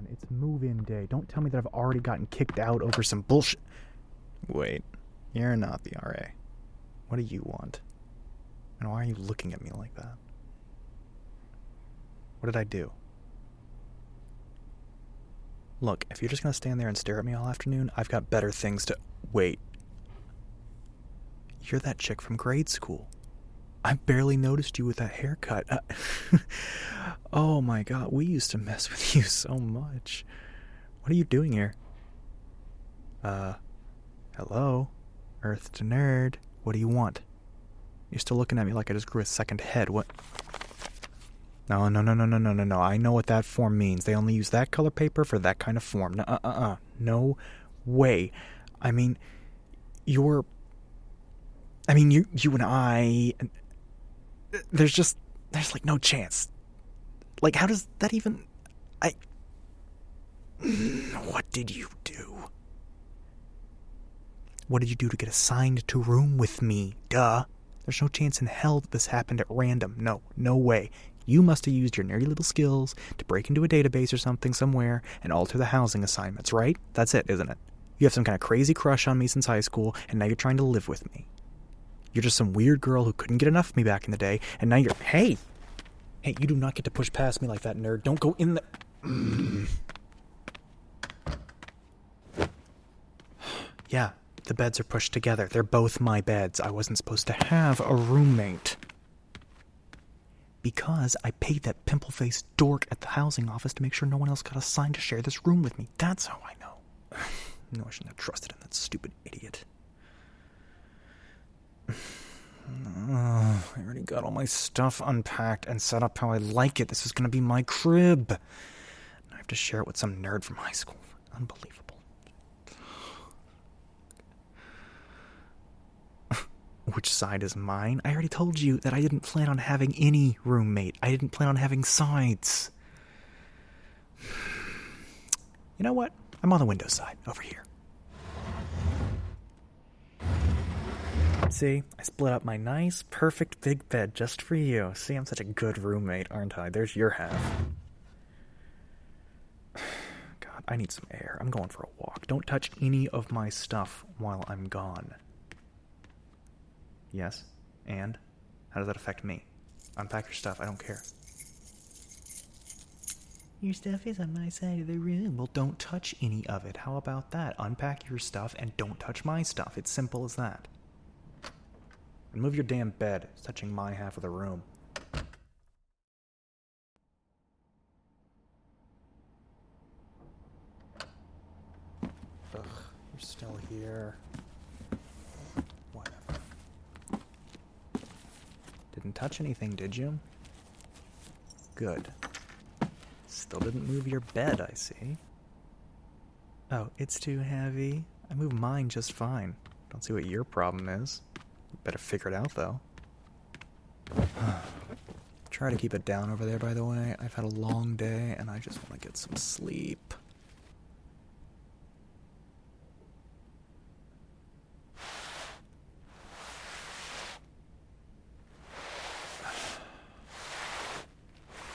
on. It's move in day. Don't tell me that I've already gotten kicked out over some bullshit. Wait, you're not the RA. What do you want? And why are you looking at me like that? What did I do? Look, if you're just gonna stand there and stare at me all afternoon, I've got better things to. Wait. You're that chick from grade school. I barely noticed you with that haircut. Uh, oh my god, we used to mess with you so much. What are you doing here? Uh, hello? Earth to nerd. What do you want? You're still looking at me like I just grew a second head. What? No, no, no, no, no, no, no, no. I know what that form means. They only use that color paper for that kind of form. Uh, uh, uh. No way. I mean, you're. I mean, you, you and I. There's just, there's like no chance. Like, how does that even? I. What did you do? What did you do to get assigned to room with me? Duh. There's no chance in hell that this happened at random. No, no way. You must have used your nerdy little skills to break into a database or something somewhere and alter the housing assignments, right? That's it, isn't it? You have some kind of crazy crush on me since high school, and now you're trying to live with me. You're just some weird girl who couldn't get enough of me back in the day, and now you're. Hey! Hey, you do not get to push past me like that, nerd. Don't go in the. yeah, the beds are pushed together. They're both my beds. I wasn't supposed to have a roommate because I paid that pimple faced dork at the housing office to make sure no one else got assigned to share this room with me. That's how I know. no, I shouldn't have trusted in that stupid idiot. Oh, I already got all my stuff unpacked and set up how I like it. This is to be my crib. And I have to share it with some nerd from high school. Unbelievable. Which side is mine? I already told you that I didn't plan on having any roommate. I didn't plan on having sides. You know what? I'm on the window side, over here. See, I split up my nice, perfect big bed just for you. See, I'm such a good roommate, aren't I? There's your half. God, I need some air. I'm going for a walk. Don't touch any of my stuff while I'm gone. Yes. And? How does that affect me? Unpack your stuff. I don't care. Your stuff is on my side of the room. Well, don't touch any of it. How about that? Unpack your stuff and don't touch my stuff. It's simple as that. And move your damn bed. It's touching my half of the room. Ugh, you're still here. Whatever. Didn't touch anything, did you? Good. Still didn't move your bed, I see. Oh, it's too heavy. I move mine just fine. Don't see what your problem is. Better figure it out, though. Try to keep it down over there, by the way. I've had a long day and I just want to get some sleep.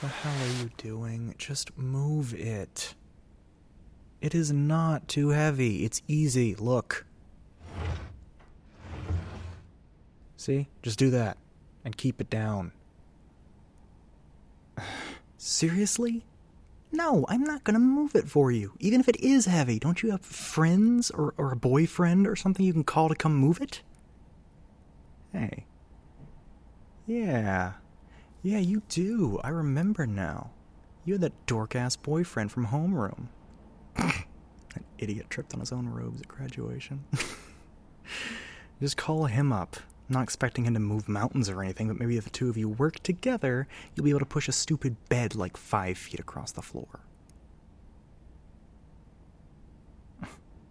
What the hell are you doing? Just move it. It is not too heavy. It's easy. Look. See? Just do that. And keep it down. Seriously? No, I'm not gonna move it for you. Even if it is heavy, don't you have friends or, or a boyfriend or something you can call to come move it? Hey. Yeah. Yeah, you do. I remember now. You had that dork ass boyfriend from homeroom. An idiot tripped on his own robes at graduation. Just call him up. I'm not expecting him to move mountains or anything, but maybe if the two of you work together, you'll be able to push a stupid bed like five feet across the floor.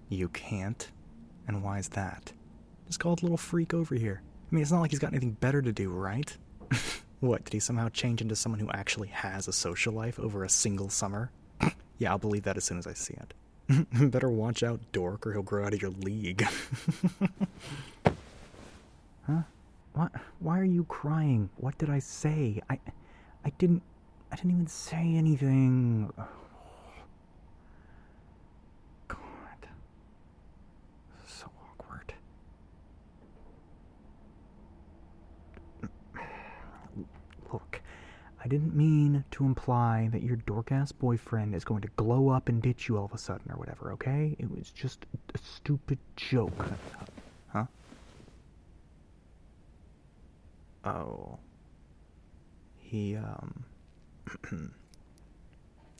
You can't? And why is that? Just called the little freak over here. I mean, it's not like he's got anything better to do, right? What, did he somehow change into someone who actually has a social life over a single summer? yeah, I'll believe that as soon as I see it. Better watch out, dork, or he'll grow out of your league. Huh? What? Why are you crying? What did I say? I, I didn't, I didn't even say anything. God, this is so awkward. Look, I didn't mean to imply that your dork-ass boyfriend is going to glow up and ditch you all of a sudden or whatever. Okay? It was just a stupid joke. Oh. He, um.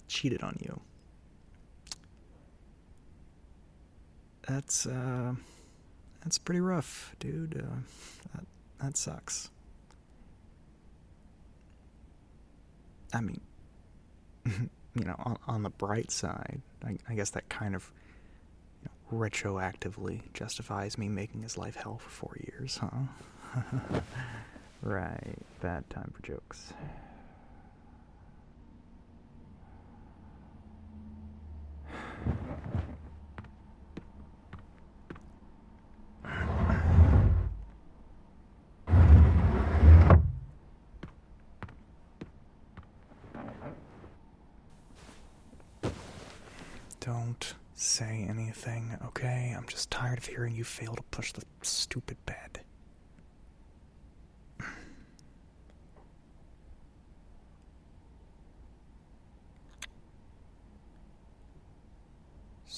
cheated on you. That's, uh. That's pretty rough, dude. Uh, that, that sucks. I mean, you know, on, on, the bright side, I, I, guess that kind of you know, retroactively justifies me making his life hell for four years, huh? right, bad time for jokes. Don't say anything, okay? I'm just tired of hearing you fail to push the stupid bed.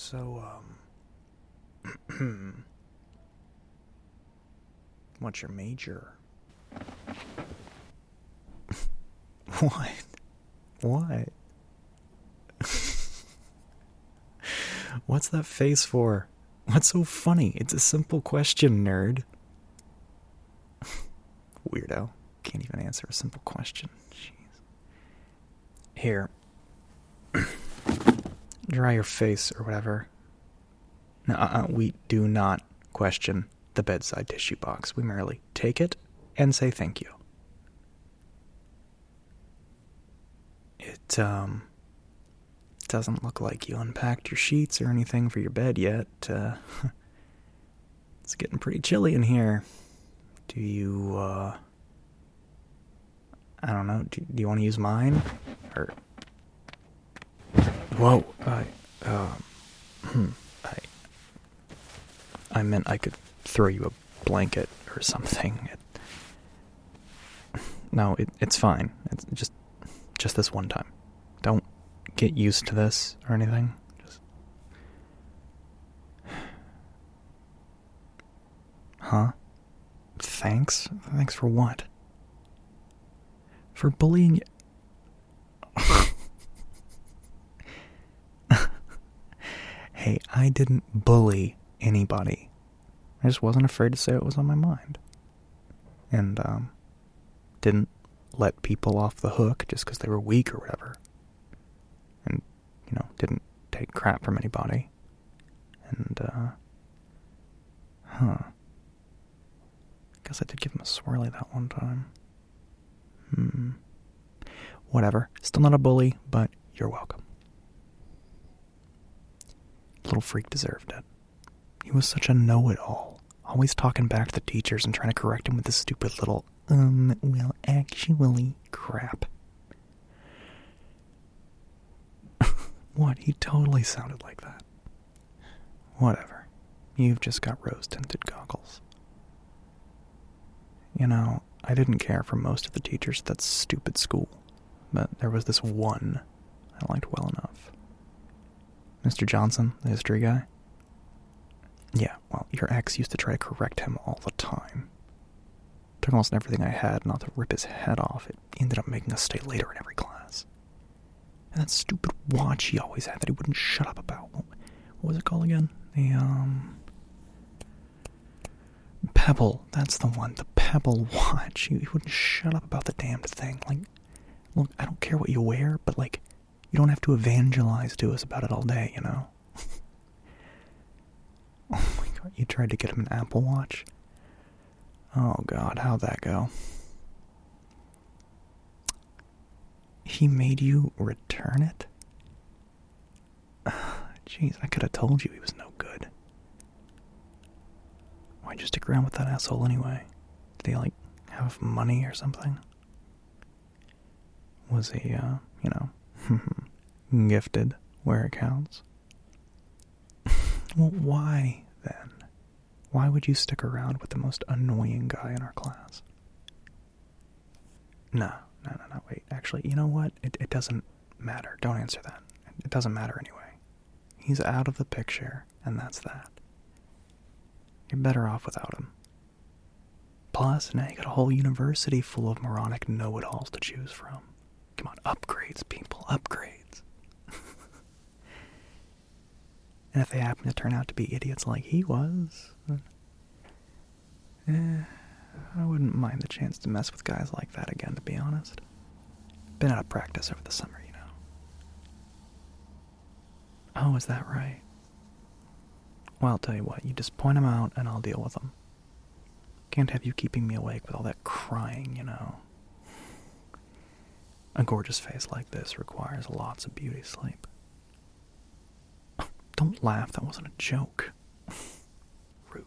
So, um. what's your major? what? What? What's that face for? What's so funny? It's a simple question, nerd. Weirdo. Can't even answer a simple question. Jeez. Here. Dry your face or whatever. No, uh, we do not question the bedside tissue box. We merely take it and say thank you. It, um, doesn't look like you unpacked your sheets or anything for your bed yet. Uh, it's getting pretty chilly in here. Do you, uh, I don't know, do, do you want to use mine? Or, whoa, I, um, I, I meant I could throw you a blanket or something. It, no, it, it's fine. It's just, just this one time. Don't get used to this or anything. Just Huh? Thanks? Thanks for what? For bullying I didn't bully anybody. I just wasn't afraid to say what was on my mind. And um didn't let people off the hook just because they were weak or whatever And, you know, didn't take crap from anybody. And, uh, huh. Guess I did give him a swirly that one time. Hmm. Whatever. Still not a bully, but you're welcome. Little freak deserved it. He was such a know it all, always talking back to the teachers and trying to correct him with this stupid little, um, well, actually crap. What? He totally sounded like that. Whatever. You've just got rose tinted goggles. You know, I didn't care for most of the teachers at that stupid school, but there was this one I liked well enough. Mr. Johnson, the history guy? Yeah, well, your ex used to try to correct him all the time. Took almost everything I had not to rip his head off. It ended up making us stay later in every class. And that stupid watch he always had that he wouldn't shut up about. What, was it called again? The, um. Pebble. That's the one. The Pebble watch. He, he wouldn't shut up about the damned thing. Like, look, I don't care what you wear, but, like, you don't have to evangelize to us about it all day, you know? oh my god, you tried to get him an Apple Watch? Oh god, how'd that go? He made you return it? Jeez, I could have told you he was no good. Why'd you stick around with that asshole anyway? Did he, like, have money or something? Was he, uh, you know, gifted where it counts? well, why, then? Why would you stick around with the most annoying guy in our class? No, no, no, no. Wait, actually, you know what? It, it doesn't matter. Don't answer that. It doesn't matter anyway. He's out of the picture, and that's that. You're better off without him. Plus, now you got a whole university full of moronic know it alls to choose from. Come on, upgrades, people, upgrades. and if they happen to turn out to be idiots like he was, eh, I wouldn't mind the chance to mess with guys like that again, to be honest. Been out of practice over the summer, you know. Oh, is that right? Well, I'll tell you what, you just point them out and I'll deal with them. Can't have you keeping me awake with all that crying, you know. A gorgeous face like this requires lots of beauty sleep. Don't laugh, that wasn't a joke. Rude.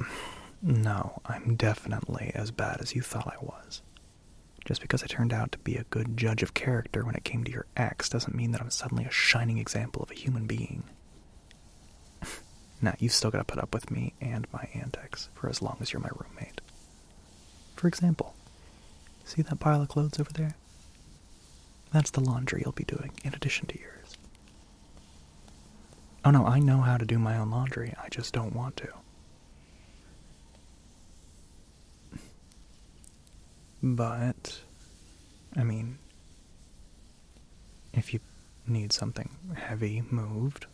No, I'm definitely as bad as you thought I was. Just because I turned out to be a good judge of character when it came to your ex doesn't mean that I'm suddenly a shining example of a human being. Now, you've still got to put up with me and my antics for as long as you're my roommate. For example, see that pile of clothes over there? That's the laundry you'll be doing in addition to yours. Oh no, I know how to do my own laundry, I just don't want to. But, I mean, if you need something heavy moved,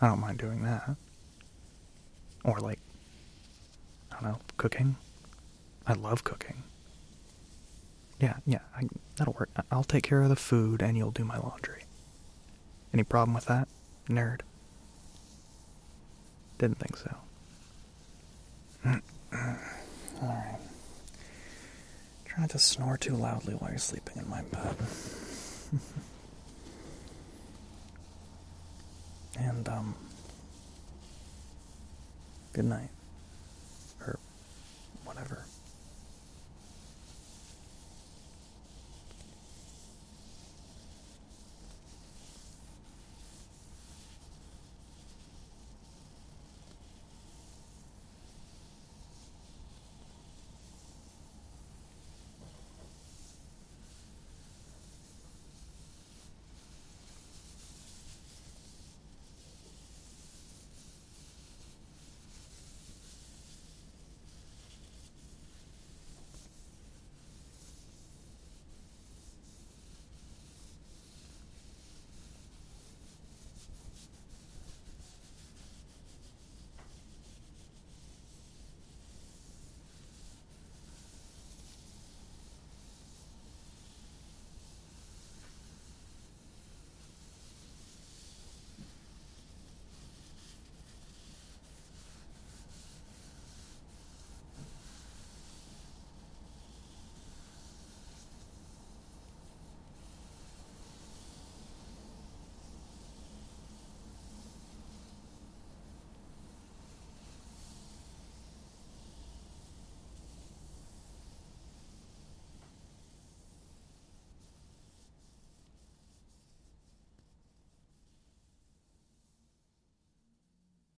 I don't mind doing that. Or, like, I don't know, cooking. I love cooking. Yeah, yeah, I, that'll work. I'll take care of the food and you'll do my laundry. Any problem with that, nerd? Didn't think so. Alright. Try not to snore too loudly while you're sleeping in my bed. and, um, good night.